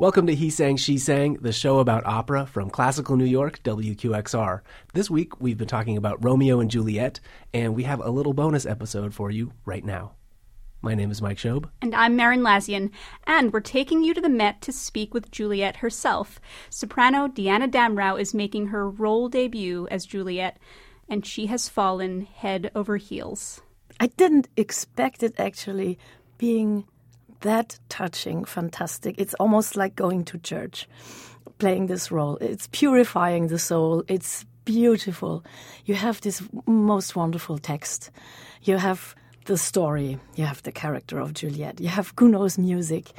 Welcome to He Sang, She Sang, the show about opera from classical New York, WQXR. This week we've been talking about Romeo and Juliet, and we have a little bonus episode for you right now. My name is Mike Schob. And I'm Merrin Lazyan, and we're taking you to the Met to speak with Juliet herself. Soprano Diana Damrau is making her role debut as Juliet, and she has fallen head over heels. I didn't expect it actually being that touching, fantastic. It's almost like going to church, playing this role. It's purifying the soul. It's beautiful. You have this most wonderful text. You have the story. You have the character of Juliet. You have Gounod's music.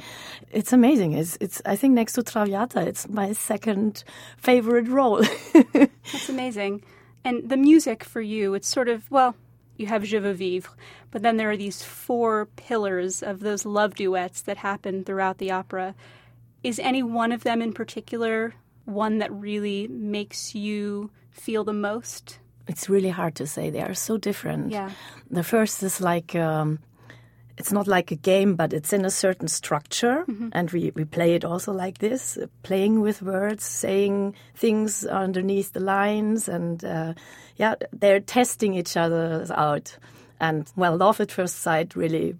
It's amazing. It's, it's I think next to Traviata, it's my second favorite role. That's amazing. And the music for you, it's sort of, well, you have Je veux vivre, but then there are these four pillars of those love duets that happen throughout the opera. Is any one of them in particular one that really makes you feel the most? It's really hard to say. They are so different. Yeah. The first is like um, it's not like a game, but it's in a certain structure, mm-hmm. and we, we play it also like this, uh, playing with words, saying things underneath the lines, and uh, yeah, they're testing each other out. And well, love at first sight really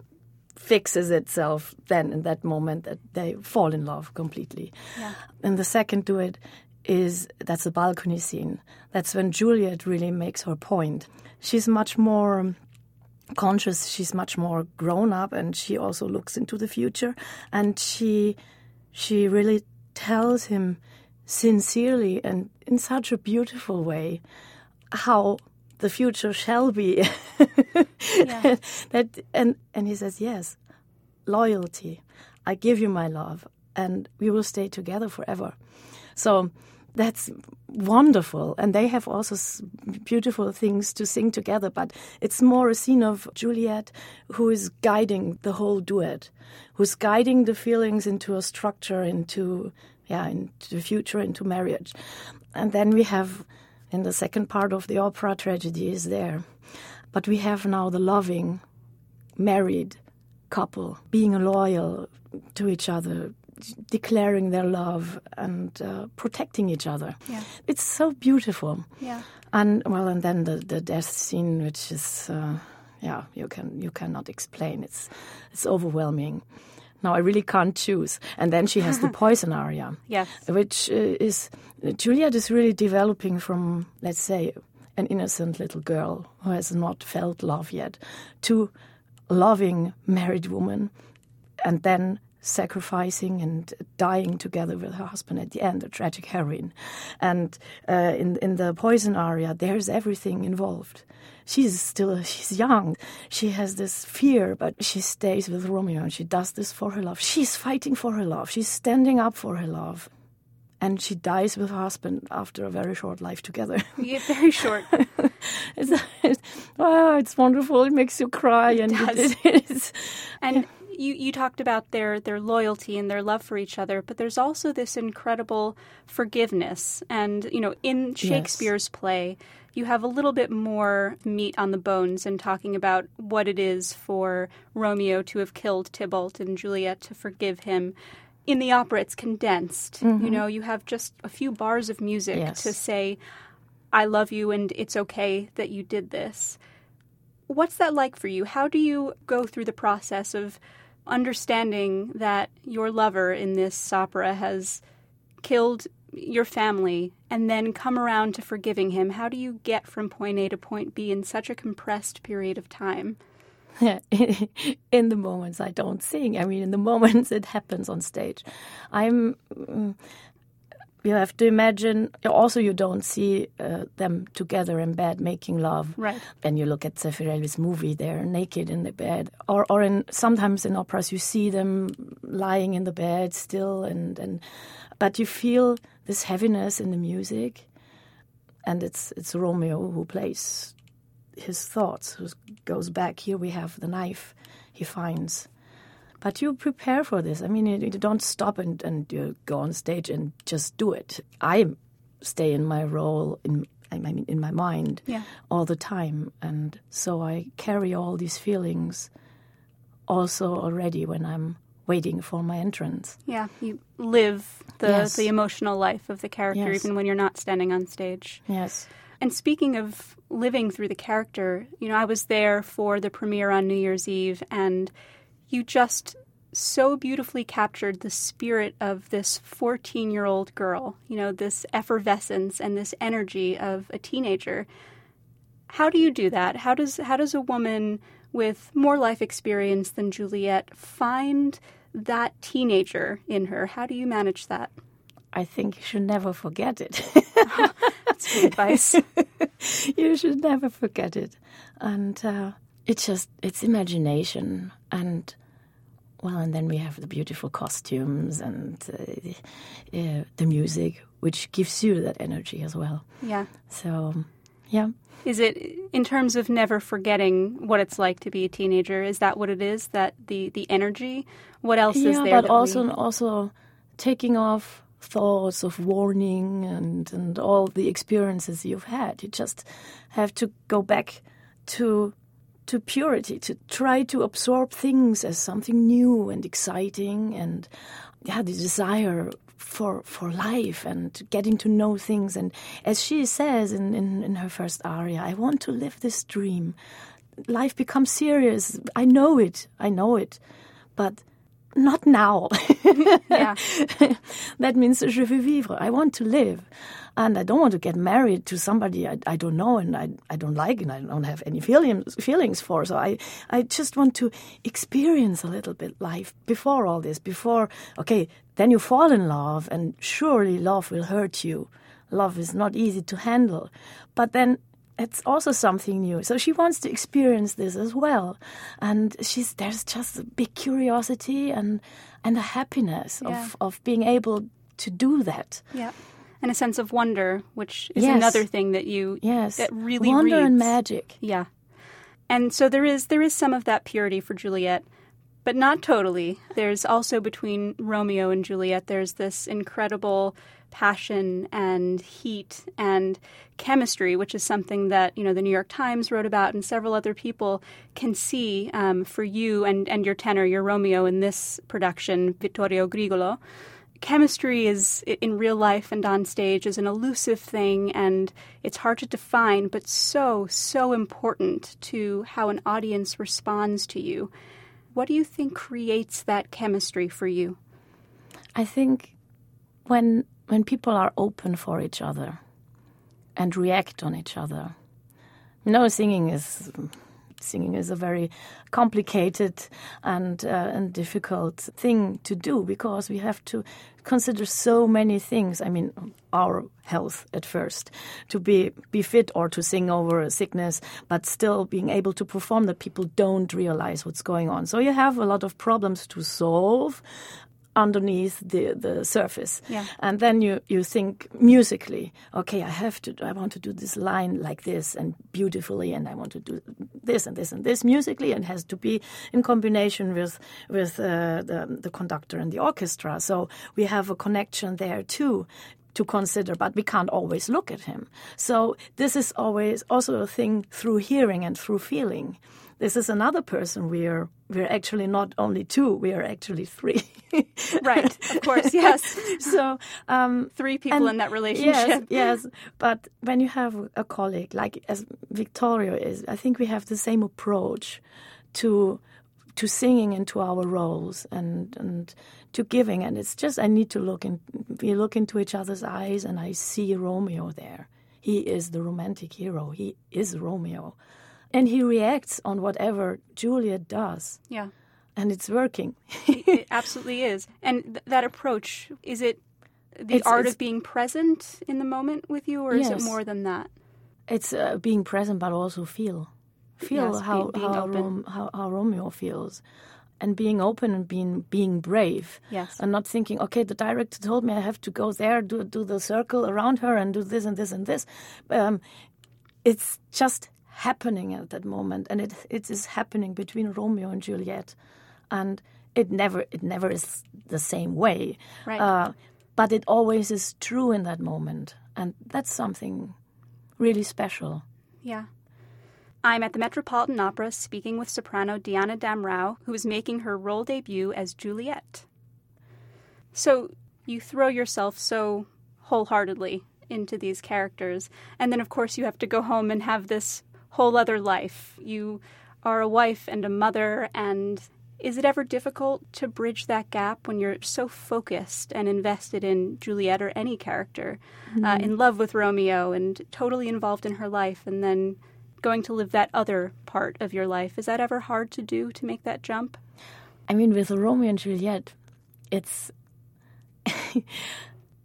fixes itself then in that moment that they fall in love completely. Yeah. And the second duet is that's the balcony scene. That's when Juliet really makes her point. She's much more conscious she's much more grown up and she also looks into the future. And she she really tells him sincerely and in such a beautiful way how the future shall be. Yeah. that and and he says yes loyalty. I give you my love and we will stay together forever. So that's wonderful. And they have also beautiful things to sing together, but it's more a scene of Juliet who is guiding the whole duet, who's guiding the feelings into a structure, into, yeah, into the future, into marriage. And then we have, in the second part of the opera, tragedy is there. But we have now the loving, married couple being loyal to each other, declaring their love and uh, protecting each other. Yeah. It's so beautiful. Yeah. And well, and then the, the death scene, which is, uh, yeah, you can you cannot explain. It's it's overwhelming. Now I really can't choose. And then she has the poison aria, yes, which uh, is Juliet is really developing from let's say an innocent little girl who has not felt love yet to loving married woman, and then sacrificing and dying together with her husband at the end, a tragic heroine. And uh, in in the poison aria, there's everything involved. She's still she's young. She has this fear, but she stays with Romeo and she does this for her love. She's fighting for her love. She's standing up for her love. And she dies with her husband after a very short life together. Yeah, very short. it's, it's, oh, it's wonderful. It makes you cry. It and does. It is, and yeah you, you talked about their, their loyalty and their love for each other, but there's also this incredible forgiveness. And, you know, in Shakespeare's yes. play, you have a little bit more meat on the bones in talking about what it is for Romeo to have killed Tybalt and Juliet to forgive him. In the opera, it's condensed. Mm-hmm. You know, you have just a few bars of music yes. to say, I love you and it's okay that you did this. What's that like for you? How do you go through the process of understanding that your lover in this opera has killed your family and then come around to forgiving him, how do you get from point A to point B in such a compressed period of time? in the moments I don't sing, I mean, in the moments it happens on stage, I'm mm, you have to imagine also you don't see uh, them together in bed making love. Right. When you look at Zeffirelli's movie they're naked in the bed. Or or in sometimes in operas you see them lying in the bed still and and but you feel this heaviness in the music. And it's it's Romeo who plays his thoughts who goes back here we have the knife he finds but you prepare for this. I mean, you, you don't stop and, and you go on stage and just do it. I stay in my role in I mean in my mind yeah. all the time, and so I carry all these feelings also already when I'm waiting for my entrance. Yeah, you live the Yes. the emotional life of the character Yes. even when you're not standing on stage. Yes. And speaking of living through the character, you know, I was there for the premiere on New Year's Eve, and you just so beautifully captured the spirit of this 14 year old girl, you know, this effervescence and this energy of a teenager. How do you do that? How does, how does a woman with more life experience than Juliet find that teenager in her? How do you manage that? I think you should never forget it. That's good advice. you should never forget it. And uh, it's just, it's imagination. And, well, and then we have the beautiful costumes and uh, uh, the music, which gives you that energy as well. yeah. So, yeah. Is it in terms of never forgetting what it's like to be a teenager? Is that what it is? That the the energy? What else is there? yeah, but also we- also taking off thoughts of warning and and all the experiences you've had. You just have to go back to to purity, to try to absorb things as something new and exciting, and yeah, the desire for for life and getting to know things. And as she says in, in, in her first aria, I want to live this dream. Life becomes serious. I know it. I know it, but not now. that means je veux vivre. I want to live. And I don't want to get married to somebody I, I don't know and I, I don't like and I don't have any feelings, feelings for. So I, I just want to experience a little bit life before all this, before, okay, then you fall in love and surely love will hurt you. Love is not easy to handle. But then it's also something new. So she wants to experience this as well, and she's there's just a big curiosity and and a happiness Yeah. of of being able to do that. yeah, and a sense of wonder, which is Yes. another thing that you Yes, that really wonder and magic. Yeah, and so there is there is some of that purity for Juliet, but not totally. There's also between Romeo and Juliet. There's this incredible passion and heat and chemistry, which is something that you know the New York Times wrote about, and several other people can see um, for you and and your tenor, your Romeo in this production, Vittorio Grigolo. Chemistry is in real life and on stage is an elusive thing, and it's hard to define, but so so important to how an audience responds to you. What do you think creates that chemistry for you? I think when when people are open for each other and react on each other. no singing is singing is a very complicated and uh, and difficult thing to do because we have to consider so many things. I mean, our health at first, to be be fit or to sing over a sickness, but still being able to perform that people don't realize what's going on. So you have a lot of problems to solve underneath the, the surface. Yeah. And then you, you think musically, okay, I have to, I want to do this line like this and beautifully, and I want to do this and this and this musically, and it has to be in combination with with uh, the, the conductor and the orchestra. So we have a connection there too to consider, but we can't always look at him. So this is always also a thing through hearing and through feeling. This is another person. We're we're actually not only two. We are actually three. Right, of course, yes. so um, Three people and- in that relationship. Yes, yes. But when you have a colleague like as Vittorio is, I think we have the same approach to to singing and to our roles and and to giving. And it's just I need to look in. We look into each other's eyes, and I see Romeo there. He is the romantic hero. He is Romeo, and he reacts on whatever Juliet does, Yeah, and it's working. it, it absolutely is. And th- that approach, is it the It's- art it's- of being present in the moment with you, or is it more than that? It's uh, being present, but also feel, feel Yes, how be- being how. Rom- how how Romeo feels, and being open and being being brave. Yes. and not thinking, okay, the director told me I have to go there, do do the circle around her, and do this and this and this. Um, it's just happening at that moment, and it it is happening between Romeo and Juliet, and it never it never is the same way. Right. Uh, but it always is true in that moment, and that's something really special. Yeah. I'm at the Metropolitan Opera speaking with soprano Diana Damrau, who is making her role debut as Juliet. So you throw yourself so wholeheartedly into these characters, and then of course you have to go home and have this whole other life. You are a wife and a mother, and is it ever difficult to bridge that gap when you're so focused and invested in Juliet or any character, uh, mm-hmm. uh, in love with Romeo and totally involved in her life, and then going to live that other part of your life. Is that ever hard to do to make that jump? I mean, with Romeo and Juliet, it's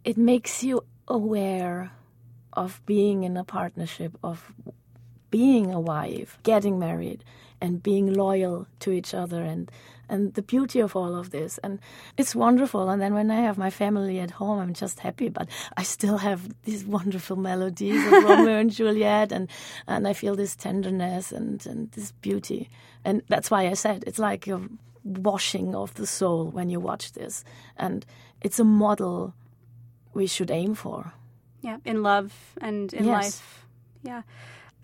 it makes you aware of being in a partnership, of being a wife, getting married, and being loyal to each other, and and the beauty of all of this. And it's wonderful. And then when I have my family at home, I'm just happy. But I still have these wonderful melodies of Romeo and Juliet, and, and I feel this tenderness and, and this beauty. And that's why I said it's like a washing of the soul when you watch this. And it's a model we should aim for. Yeah, in love and in yes. life. Yeah.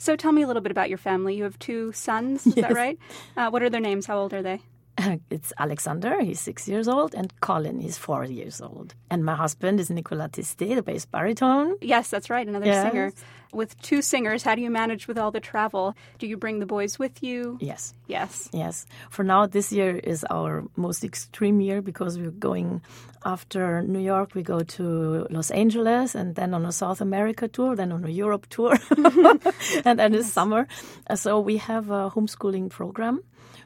So tell me a little bit about your family. You have two sons, is yes. that right? Uh, what are their names? How old are they? it's Alexander, he's six years old, and Colin, he's four years old. And my husband is Nicolas Testé, the bass baritone. Yes, that's right, another yes. singer. With two singers, how do you manage with all the travel? Do you bring the boys with you? Yes. Yes. Yes. For now, this year is our most extreme year because we're going after New York, we go to Los Angeles and then on a South America tour, then on a Europe tour, and then this summer. Uh, so we have a homeschooling program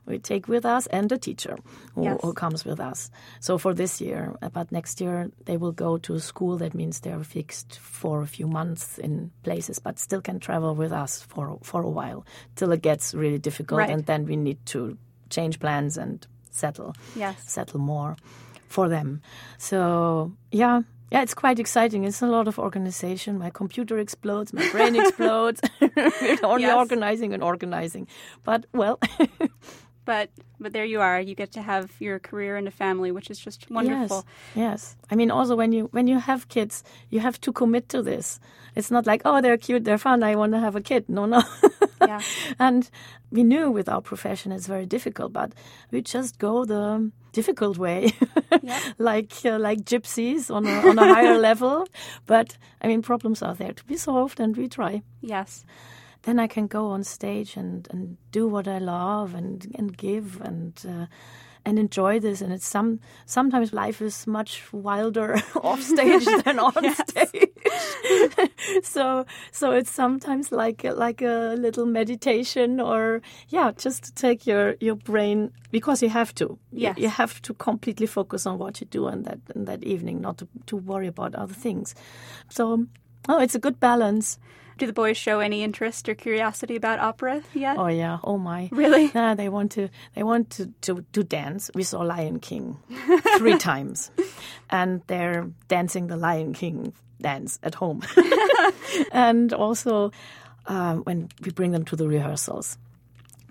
we take with us and a teacher who, yes. who, comes with us. So for this year, uh, but next year they will go to school. That means they're fixed for a few months in places, but still can travel with us for for a while till it gets really difficult, right. and then we need to change plans and settle. Yes. settle more for them. So yeah, yeah, it's quite exciting. It's a lot of organization. My computer explodes, my brain explodes. We're only yes. organizing and organizing. But well, but but there you are. You get to have your career and a family, which is just wonderful. Yes, yes. I mean, also when you when you have kids, you have to commit to this. It's not like oh, they're cute, they're fun. I want to have a kid. No, no. yeah. And we knew with our profession it's very difficult, but we just go the difficult way, yep. like uh, like gypsies on a, on a higher level. But I mean, problems are there to be solved, and we try. Yes then I can go on stage and, and do what I love and and give and uh, and enjoy this. And it's some sometimes life is much wilder off stage than on stage. so so it's sometimes like a, like a little meditation or yeah, just to take your your brain because you have to. Yes. You, you have to completely focus on what you do on that on that evening, not to, to worry about other things. So oh, it's a good balance. Do the boys show any interest or curiosity about opera yet? Oh yeah. Oh my. Really? Yeah, they want to. They want to to, to dance. We saw Lion King three times, and they're dancing the Lion King dance at home, and also um, when we bring them to the rehearsals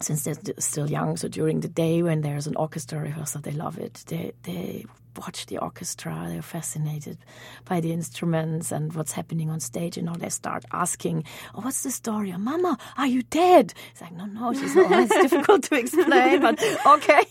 since they're still young. So during the day when there's an orchestra rehearsal, they love it. They they watch the orchestra. They're fascinated by the instruments and what's happening on stage. You know, they start asking, "Oh, what's the story? Oh, Mama, are you dead?" It's like, "No, no." She's oh, it's difficult to explain, but okay.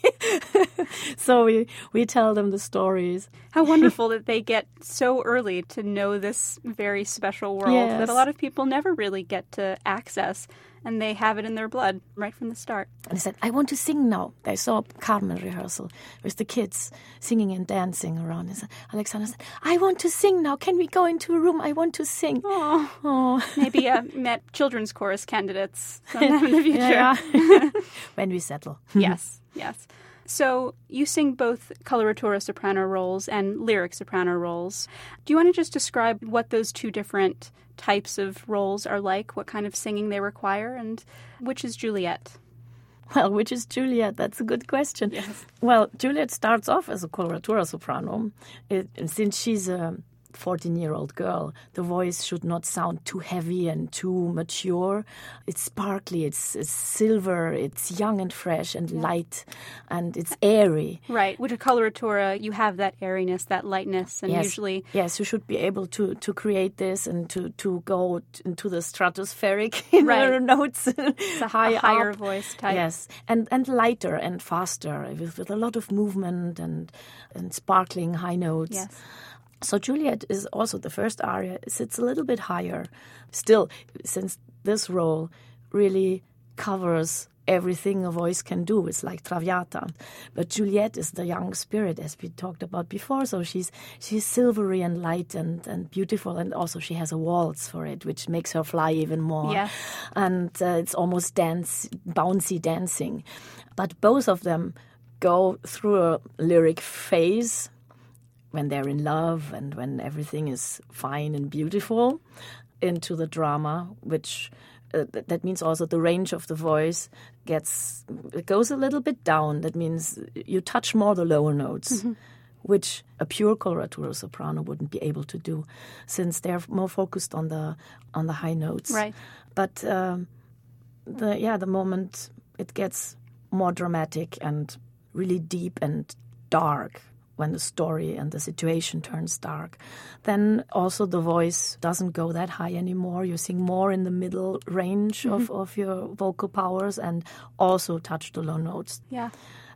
so we we tell them the stories. How wonderful that they get so early to know this very special world yes. that a lot of people never really get to access and they have it in their blood right from the start. And I said, I want to sing now. I saw Carmen rehearsal with the kids singing and dancing around. And Alexander said, I want to sing now. Can we go into a room? I want to sing. Oh, oh. maybe uh, met children's chorus candidates sometime in the future. Yeah. when we settle. yes, yes. So you sing both coloratura soprano roles and lyric soprano roles. Do you want to just describe what those two different types of roles are like, what kind of singing they require, and which is Juliet? Well, which is Juliet? That's a good question. Yes. Well, Juliet starts off as a coloratura soprano, it, since she's a 14 year old girl. The voice should not sound too heavy and too mature. It's sparkly, it's, it's silver, it's young and fresh and light, and it's airy. Right. With a coloratura, you have that airiness, that lightness, and yes. usually. Yes, you should be able to, to create this and to, to go into the stratospheric right. notes. it's a, high, a higher up. voice type. Yes, and, and lighter and faster with, with a lot of movement and, and sparkling high notes. Yes. So Juliet is also the first aria. Sits a little bit higher. Still, since this role really covers everything a voice can do, it's like Traviata. But Juliet is the young spirit, as we talked about before. So she's she's silvery and light and, and beautiful, and also she has a waltz for it, which makes her fly even more. Yeah. And uh, it's almost dance, bouncy dancing. But both of them go through a lyric phase when they're in love and when everything is fine and beautiful into the drama which uh, that means also the range of the voice gets it goes a little bit down. That means you touch more the lower notes mm-hmm. which a pure coloratura soprano wouldn't be able to do since they're more focused on the on the high notes. Right. But um, the yeah the moment it gets more dramatic and really deep and dark when the story and the situation turns dark. Then also the voice doesn't go that high anymore. You sing more in the middle range mm-hmm. of, of your vocal powers and also touch the low notes. Yeah.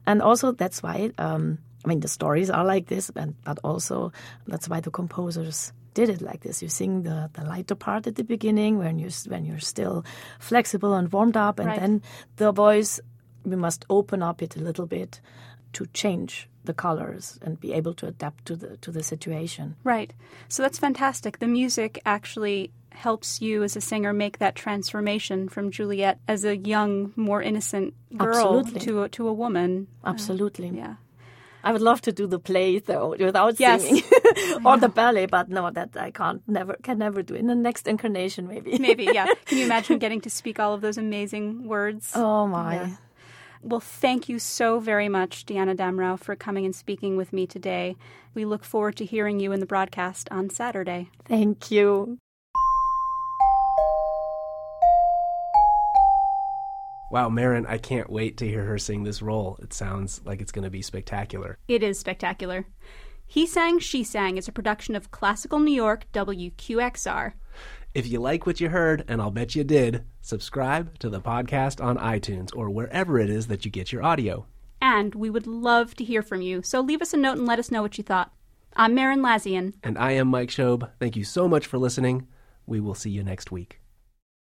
And also that's why, um, I mean, the stories are like this, but, but also that's why the composers did it like this. You sing the, the lighter part at the beginning when you're, when you're still flexible and warmed up, and right. then the voice, we must open up it a little bit to change the colors and be able to adapt to the to the situation. Right. So that's fantastic. The music actually helps you as a singer make that transformation from Juliet as a young, more innocent girl Absolutely. to a, to a woman. Absolutely. Uh, yeah. I would love to do the play though without yes. singing or the ballet, but no, that I can't never can never do. In the next incarnation, maybe. maybe, yeah. Can you imagine getting to speak all of those amazing words? Oh my. Yeah. Well, thank you so very much, Diana Damrau, for coming and speaking with me today. We look forward to hearing you in the broadcast on Saturday. Thank you. Wow, Maren, I can't wait to hear her sing this role. It sounds like it's going to be spectacular. It is spectacular. He Sang, She Sang is a production of Classical New York WQXR. If you like what you heard, and I'll bet you did, subscribe to the podcast on iTunes or wherever it is that you get your audio. And we would love to hear from you, so leave us a note and let us know what you thought. I'm Merrin Lazyan. And I am Mike Schob. Thank you so much for listening. We will see you next week.